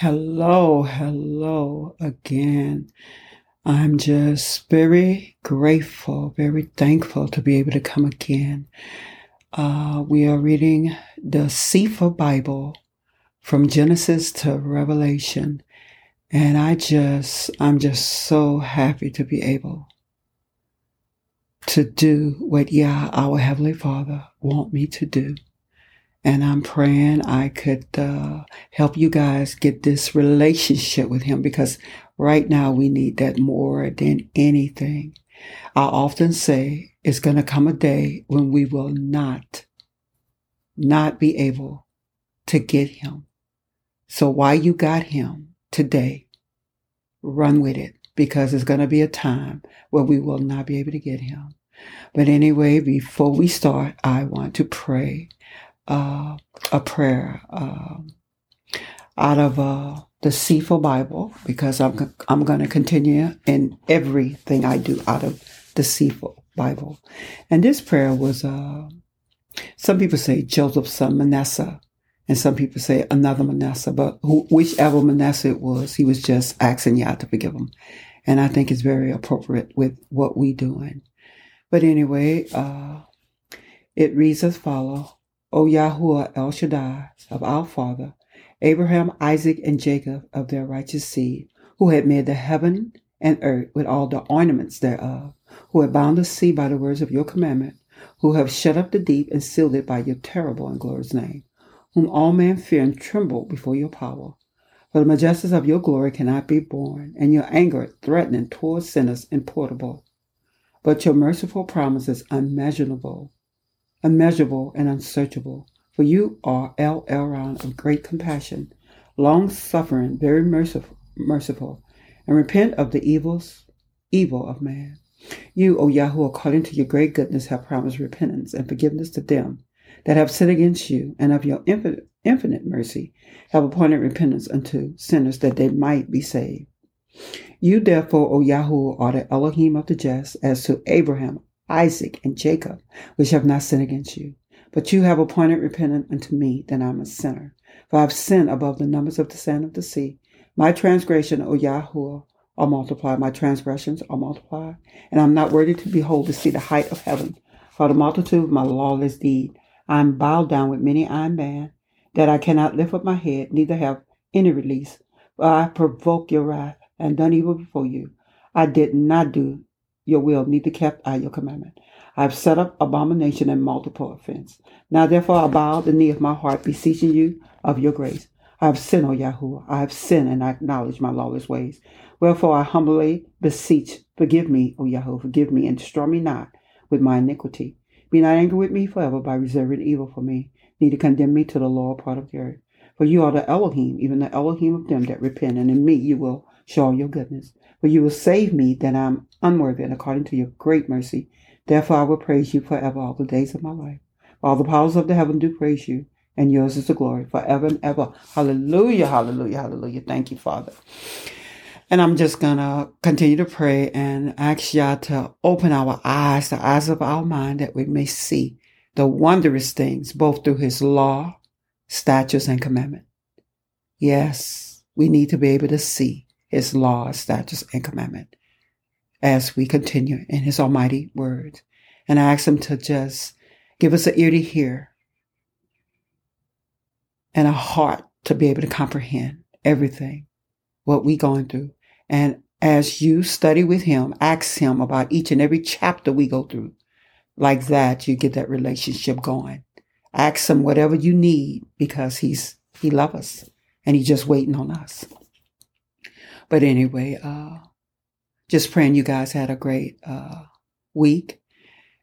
Hello, hello again. I'm just very grateful, very thankful to be able to come again. Uh, we are reading the Cepher Bible from Genesis to Revelation. And I just, I'm just so happy to be able to do what Yah, our Heavenly Father, want me to do. And I'm praying I could uh, help you guys get this relationship with Him because right now we need that more than anything. I often say it's going to come a day when we will not, not be able to get Him. So while you got Him today, run with it because it's going to be a time where we will not be able to get Him. But anyway, before we start, I want to pray uh, a prayer uh, out of uh, the Cepher Bible because I'm I'm going to continue in everything I do out of the Cepher Bible, and this prayer was uh, some people say Joseph's son Manasseh, and some people say another Manasseh, but whichever Manasseh it was, he was just asking Yah to forgive him, and I think it's very appropriate with what we doing. But anyway, uh, it reads as follow. O Yahuwah El Shaddai of our father, Abraham, Isaac, and Jacob of their righteous seed, who had made the heaven and earth with all the ornaments thereof, who have bound the sea by the words of your commandment, who have shut up the deep and sealed it by your terrible and glorious name, whom all men fear and tremble before your power. For the majesties of your glory cannot be borne, and your anger threatening towards sinners importable. But your merciful promise is unmeasurable immeasurable and unsearchable. For you are El Elyon of great compassion, long suffering, very merciful, merciful, and repent of the evils, evil of man. You, O Yahweh, according to your great goodness, have promised repentance and forgiveness to them that have sinned against you, and of your infinite, infinite mercy have appointed repentance unto sinners that they might be saved. You, therefore, O Yahweh, are the Elohim of the just, as to Abraham, Isaac, and Jacob, which have not sinned against you. But you have appointed repentance unto me, that I am a sinner. For I have sinned above the numbers of the sand of the sea. My transgression, O Yahuwah, are multiplied. My transgressions are multiplied. And I am not worthy to behold to see the height of heaven. For the multitude of my lawless deed, I am bowed down with many iron band, that I cannot lift up my head, neither have any release. For I provoke your wrath, and done evil before you. I did not do your will, neither kept I your commandment. I have set up abomination and multiple offense. Now therefore I bow the knee of my heart, beseeching you of your grace. I have sinned, O Yahuwah. I have sinned and I acknowledge my lawless ways. Wherefore I humbly beseech, forgive me, O Yahuwah, forgive me, and destroy me not with my iniquity. Be not angry with me forever by reserving evil for me, neither condemn me to the lower part of the earth. For you are the Elohim, even the Elohim of them that repent, and in me you will show your goodness. For you will save me that I am unworthy, and according to your great mercy. Therefore I will praise you forever all the days of my life. All the powers of the heaven do praise you, and yours is the glory forever and ever. Hallelujah, hallelujah, hallelujah. Thank you, Father. And I'm just going to continue to pray and ask Yah to open our eyes, the eyes of our mind, that we may see the wondrous things, both through His law, statutes, and commandment. Yes, we need to be able to see his law, statutes, and commandment as we continue in his almighty word. And I ask him to just give us an ear to hear and a heart to be able to comprehend everything, what we going through. And as you study with him, ask him about each and every chapter we go through. Like that, you get that relationship going. Ask him whatever you need because he's, he loves us and he's just waiting on us. But anyway, uh, just praying you guys had a great uh, week.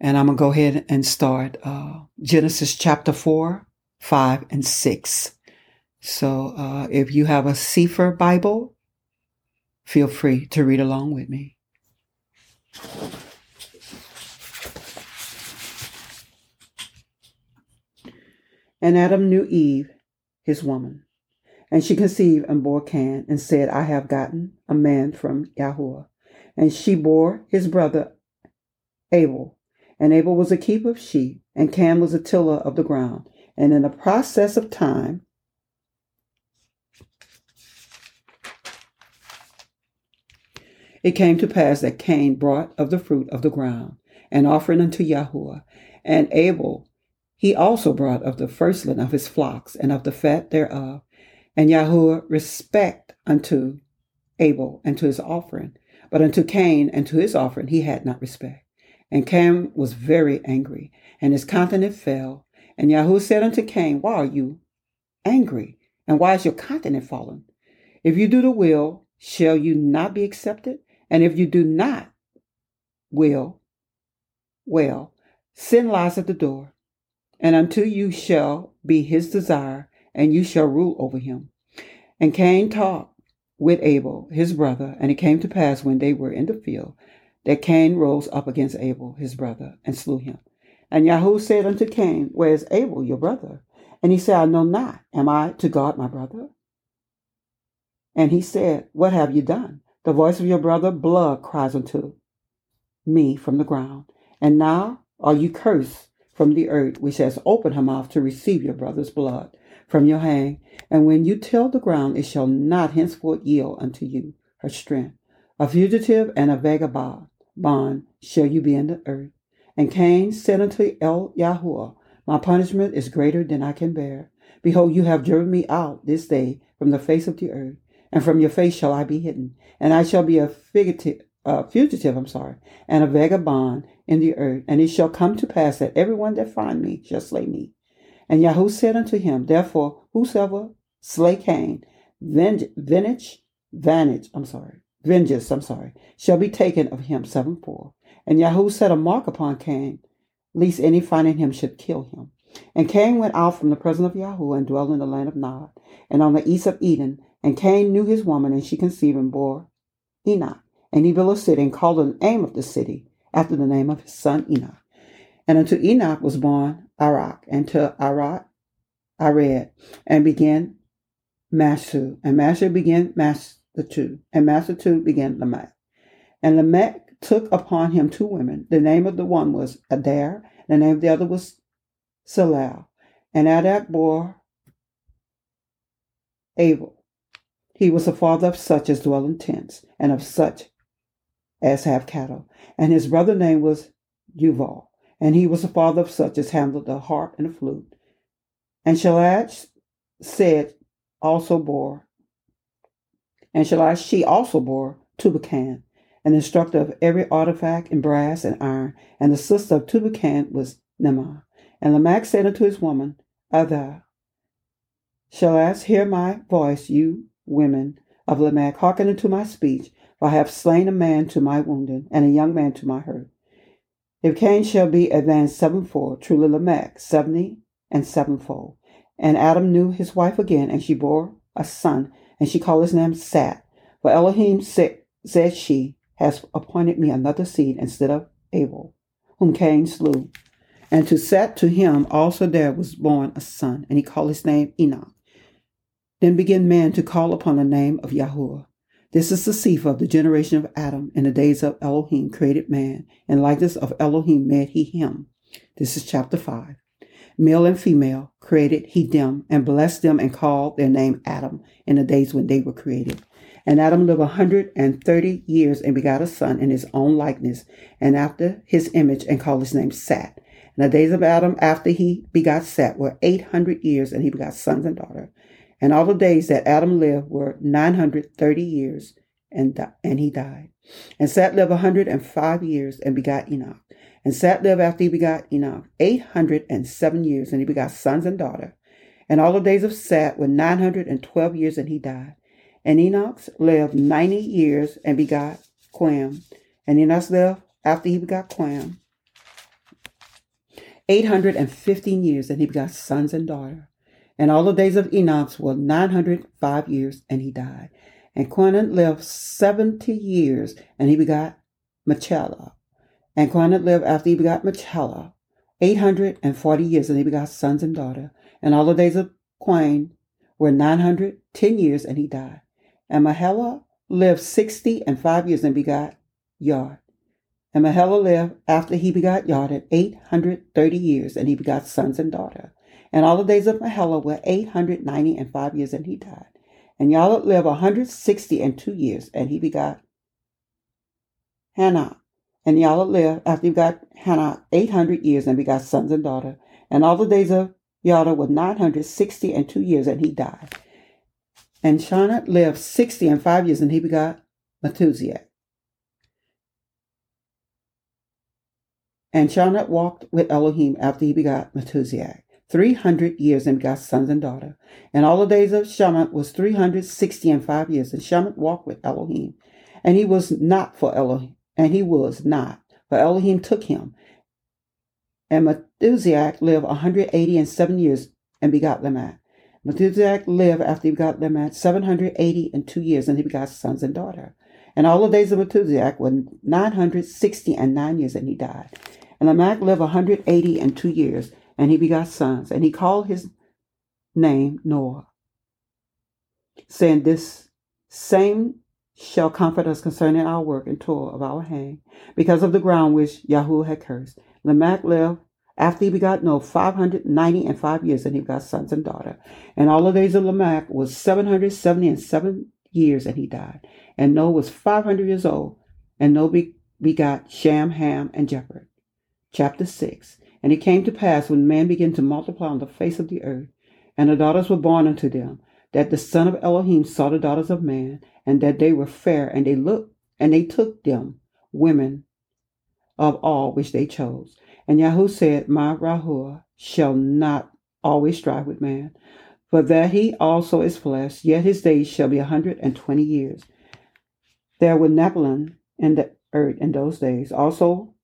And I'm going to go ahead and start uh, Genesis chapter 4, 5, and 6. So uh, if you have a Cepher Bible, feel free to read along with me. And Adam knew Eve, his woman. And she conceived and bore Can, and said, I have gotten a man from Yahweh. And she bore his brother Abel. And Abel was a keeper of sheep, and Can was a tiller of the ground. And in the process of time, it came to pass that Cain brought of the fruit of the ground an offering unto Yahweh, and Abel he also brought of the firstling of his flocks and of the fat thereof. And Yahuwah respect unto Abel and to his offering, but unto Cain and to his offering he had not respect. And Cain was very angry, and his countenance fell. And Yahuwah said unto Cain, Why are you angry? And why is your countenance fallen? If you do the will, shall you not be accepted? And if you do not will, well, sin lies at the door and unto you shall be his desire, and you shall rule over him. And Cain talked with Abel, his brother, and it came to pass when they were in the field that Cain rose up against Abel, his brother, and slew him. And Yahweh said unto Cain, Where is Abel, your brother? And he said, I know not. Am I to God my brother? And he said, What have you done? The voice of your brother blood cries unto me from the ground. And now are you cursed from the earth, which has opened her mouth to receive your brother's blood from your hand. And when you till the ground, it shall not henceforth yield unto you her strength. A fugitive and a vagabond bond shall you be in the earth. And Cain said unto El Yahuwah, My punishment is greater than I can bear. Behold, you have driven me out this day from the face of the earth, and from your face shall I be hidden, and I shall be a fugitive, uh, fugitive, I'm sorry, and a vagabond in the earth. And it shall come to pass that everyone that find me shall slay me. And Yahweh said unto him, Therefore, whosoever slay Cain, vengeance, vantage, I'm sorry, vengeance, I'm sorry, shall be taken of him sevenfold. And Yahweh set a mark upon Cain, lest any finding him should kill him. And Cain went out from the presence of Yahweh and dwelt in the land of Nod, and on the east of Eden. And Cain knew his woman, and she conceived and bore Enoch. And he built a city and called the name of the city after the name of his son Enoch. And unto Enoch was born Arak, and to Arak Ared, and began Mashu, and Mashu began Mashtatu, and Mashtatu began Lamech. And Lamech took upon him two women. The name of the one was Adair, and the name of the other was Salal. And Adak bore Abel. He was the father of such as dwell in tents, and of such as have cattle. And his brother name was Yuval, and he was the father of such as handled the harp and the flute. And Shalach said also bore, and Shalach she also bore Tubal-Cain, an instructor of every artifact in brass and iron, and the sister of Tubal-Cain was Naamah. And Lamech said unto his woman, Ada, Shalach hear my voice, you women of Lamech, hearken unto my speech, for I have slain a man to my wounding, and a young man to my hurt. If Cain shall be advanced sevenfold, truly Lamech seventy and sevenfold. And Adam knew his wife again, and she bore a son, and she called his name Sat. For Elohim said, said she, has appointed me another seed instead of Abel, whom Cain slew. And to Sat to him also there was born a son, and he called his name Enoch. Then began man to call upon the name of Yahuwah. This is the seed of the generation of Adam in the days of Elohim created man, and likeness of Elohim made he him. This is chapter 5. Male and female created he them, and blessed them, and called their name Adam in the days when they were created. And Adam lived a hundred and thirty years and begot a son in his own likeness, and after his image, and called his name Sat. And the days of Adam after he begot Sat were eight hundred years, and he begot sons and daughters. And all the days that Adam lived were 930 years, and, di- and he died. And Sat lived 105 years and begot Enoch. And Sat lived after he begot Enoch 807 years, and he begot sons and daughter. And all the days of Sat were 912 years, and he died. And Enoch lived 90 years and begot Quam. And Enoch lived after he begot Quam 815 years, and he begot sons and daughters. And all the days of Enoch were 905 years, and he died. And Quanan lived 70 years, and he begot Machala. And Quanan lived after he begot Machala 840 years, and he begot sons and daughters. And all the days of Quain were 910 years, and he died. And Mahela lived 60 and 5 years, and begot Yard. And Mahela lived after he begot Yard 830 years, and he begot sons and daughters. And all the days of Mahela were 890 and five years, and he died. And Yahweh lived 160 and two years, and he begot Hannah. And Yahweh lived after he begot Hannah 800 years and begot sons and daughters. And all the days of Yada were 960 and two years, and he died. And Shana lived 60 and five years, and he begot Methuselah. And Shana walked with Elohim after he begot Methuselah. 300 years and begot sons and daughters. And all the days of Shammah was 360 and five years. And Shammah walked with Elohim. And he was not for Elohim. And he was not. For Elohim took him. And Methuselah lived 180 and seven years and begot Lamech. Methuselah lived after he begot Lamech 780 and two years, and he begot sons and daughters. And all the days of Methuselah were 960 and nine years, and he died. And Lamech lived 180 and two years, and he begot sons, and he called his name Noah, saying, This same shall comfort us concerning our work and toil of our hang, because of the ground which Yahweh had cursed. Lamech lived after he begot Noah 590 and five years, and he begot sons and daughter. And all the days of Lamech was 770 and seven years, and he died. And Noah was 500 years old, and Noah begot Shem, Ham, and Japheth. Chapter 6 and it came to pass when man began to multiply on the face of the earth, and the daughters were born unto them, that the son of Elohim saw the daughters of man, and that they were fair, and they looked, and they took them women of all which they chose. And Yahweh said, My Ruach shall not always strive with man, for that he also is flesh, yet his days shall be a hundred and twenty years. There were Nephilim in the earth in those days, also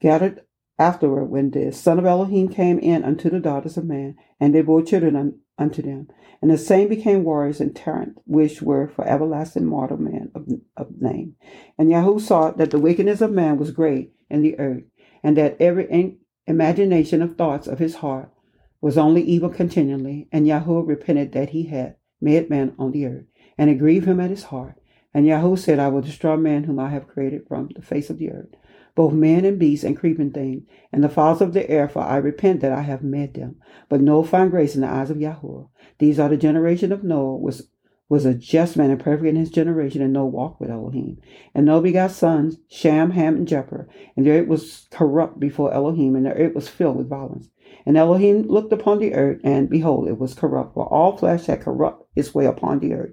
gathered Afterward, when the son of Elohim came in unto the daughters of man, and they bore children un- unto them, and the same became warriors and tyrants, which were for everlasting mortal men of, of name. And Yahweh saw that the wickedness of man was great in the earth, and that every in- imagination of thoughts of his heart was only evil continually. And Yahweh repented that he had made man on the earth, and it grieved him at his heart. And Yahweh said, I will destroy man whom I have created from the face of the earth both man and beast and creeping thing, and the fowls of the air, for I repent that I have made them. But no find grace in the eyes of Yahweh. These are the generation of Noah, was was a just man and perfect in his generation, and no walk with Elohim. And Noah begot sons, Sham, Ham, and Japheth. And the earth was corrupt before Elohim, and the earth was filled with violence. And Elohim looked upon the earth, and behold, it was corrupt, for all flesh had corrupt its way upon the earth.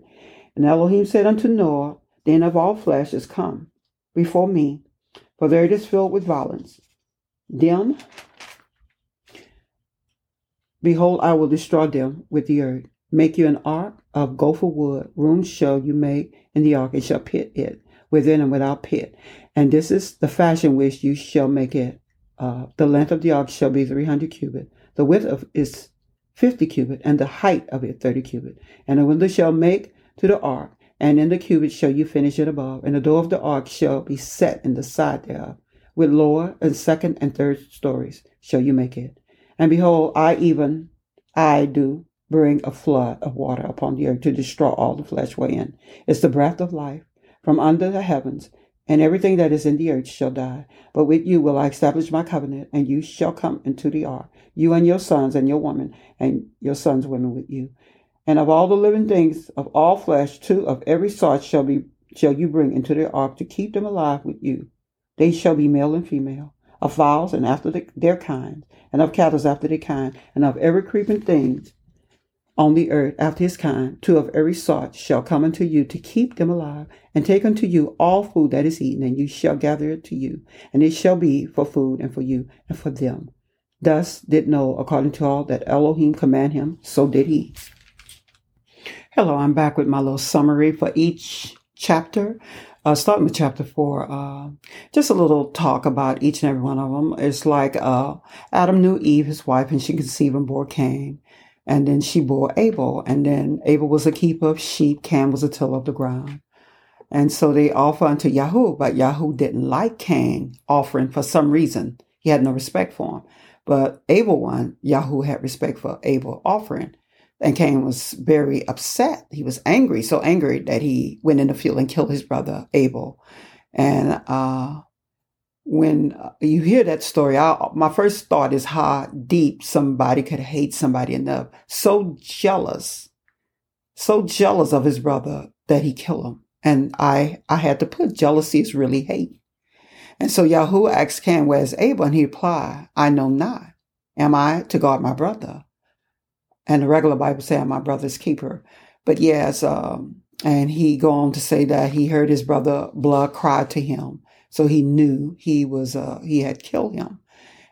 And Elohim said unto Noah, Then of all flesh is come before me, for there it is filled with violence. Them, behold, I will destroy them with the earth. Make you an ark of gopher wood. Rooms shall you make in the ark, and shall pit it within and without pit. And this is the fashion which you shall make it. Uh, the length of the ark shall be 300 cubit. The width of is 50 cubit, and the height of it 30 cubit. And the window shall make to the ark, and in the cubit shall you finish it above. And the door of the ark shall be set in the side thereof. With lower and second and third stories shall you make it. And behold, I even, I do bring a flood of water upon the earth to destroy all the flesh wherein is the breath of life from under the heavens, and everything that is in the earth shall die. But with you will I establish my covenant, and you shall come into the ark, you and your sons and your women, and your sons' women with you. And of all the living things of all flesh, two of every sort shall be shall you bring into the ark to keep them alive with you. They shall be male and female, of fowls and after the, their kind, and of cattle after their kind, and of every creeping thing on the earth after his kind, two of every sort shall come unto you to keep them alive, and take unto you all food that is eaten, and you shall gather it to you, and it shall be for food and for you and for them. Thus did Noah, according to all that Elohim command him, so did he. Hello, I'm back with my little summary for each chapter. Uh, starting with chapter four, uh, just a little talk about each and every one of them. It's like uh, Adam knew Eve, his wife, and she conceived and bore Cain. And then she bore Abel. And then Abel was a keeper of sheep, Cain was a tiller of the ground. And so they offer unto Yahoo, but Yahoo didn't like Cain offering for some reason. He had no respect for him. But Abel one, Yahoo had respect for Abel offering. And Cain was very upset. He was angry, so angry that he went in the field and killed his brother Abel. And uh, when you hear that story, I, my first thought is how deep somebody could hate somebody enough, so jealous, so jealous of his brother that he killed him. And I, I had to put jealousy is really hate. And so Yahuwah asked Cain, where's Abel? And he replied, I know not. Am I to guard my brother? And the regular Bible say I'm my brother's keeper. But yes, um, and he go on to say that he heard his brother blood cry to him. So he knew he was, uh, he had killed him.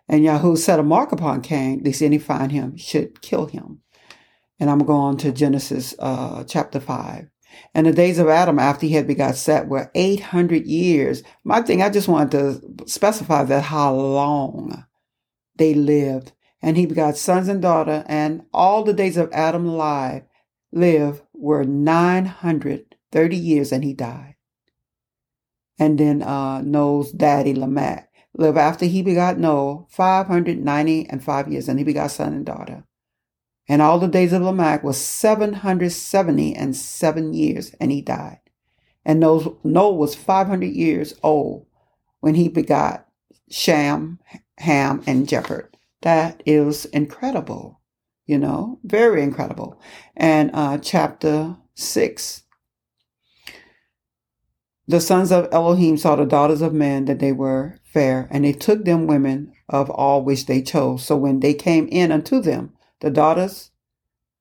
And Yahoo set a mark upon Cain, lest any find him should kill him. And I'm going to Genesis uh, chapter 5. And the days of Adam after he had begot Seth were 800 years. My thing, I just wanted to specify that how long they lived. And he begot sons and daughter, and all the days of Adam alive lived were 930 years, and he died. And then uh, Noah's daddy, Lamech, lived after he begot Noah 590 and five years, and he begot son and daughter. And all the days of Lamech was 770 and seven years, and he died. And Noah was 500 years old when he begot Shem, Ham, and Japheth. That is incredible, you know, very incredible. And uh, chapter 6 The sons of Elohim saw the daughters of men that they were fair, and they took them women of all which they chose. So when they came in unto them, the daughters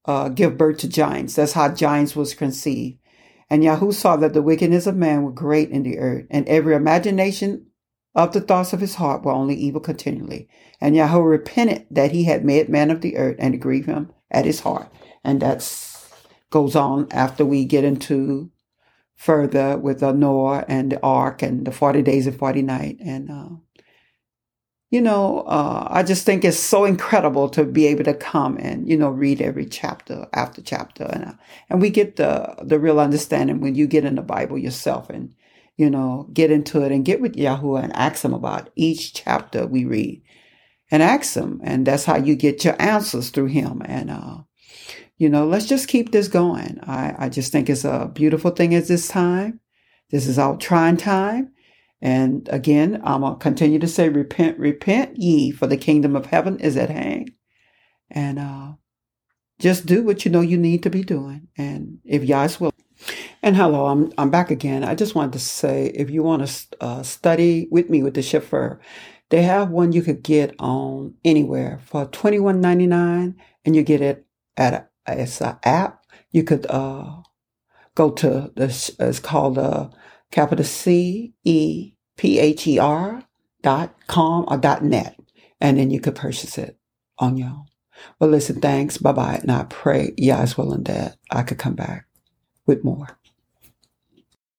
uh, give birth to giants. That's how giants was conceived. And Yahoo saw that the wickedness of man was great in the earth, and every imagination of the thoughts of his heart were only evil continually. And Yahweh repented that he had made man of the earth and to grieve him at his heart. And that goes on after we get into further with the Noah and the ark and the 40 days and 40 nights. And, uh, you know, uh, I just think it's so incredible to be able to come and, you know, read every chapter after chapter. And, uh, and we get the, the real understanding when you get in the Bible yourself and you know, get into it and get with Yahuwah and ask him about each chapter we read and ask him. And that's how you get your answers through him. And, uh, you know, let's just keep this going. I, I just think it's a beautiful thing at this time. This is our trying time. And again, I'm going to continue to say, repent, repent ye, for the kingdom of heaven is at hand. And, uh, just do what you know you need to be doing. And if Yah's will, and hello, I'm I'm back again. I just wanted to say, if you want to uh, study with me with the Cepher, they have one you could get on anywhere for twenty one ninety nine, and you get it at a, it's an app. You could uh, go to this. It's called uh, capital C E P H E R dot com or dot net, and then you could purchase it on your own. Well, listen, thanks, bye bye, and I pray, yeah, as well and that I could come back with more.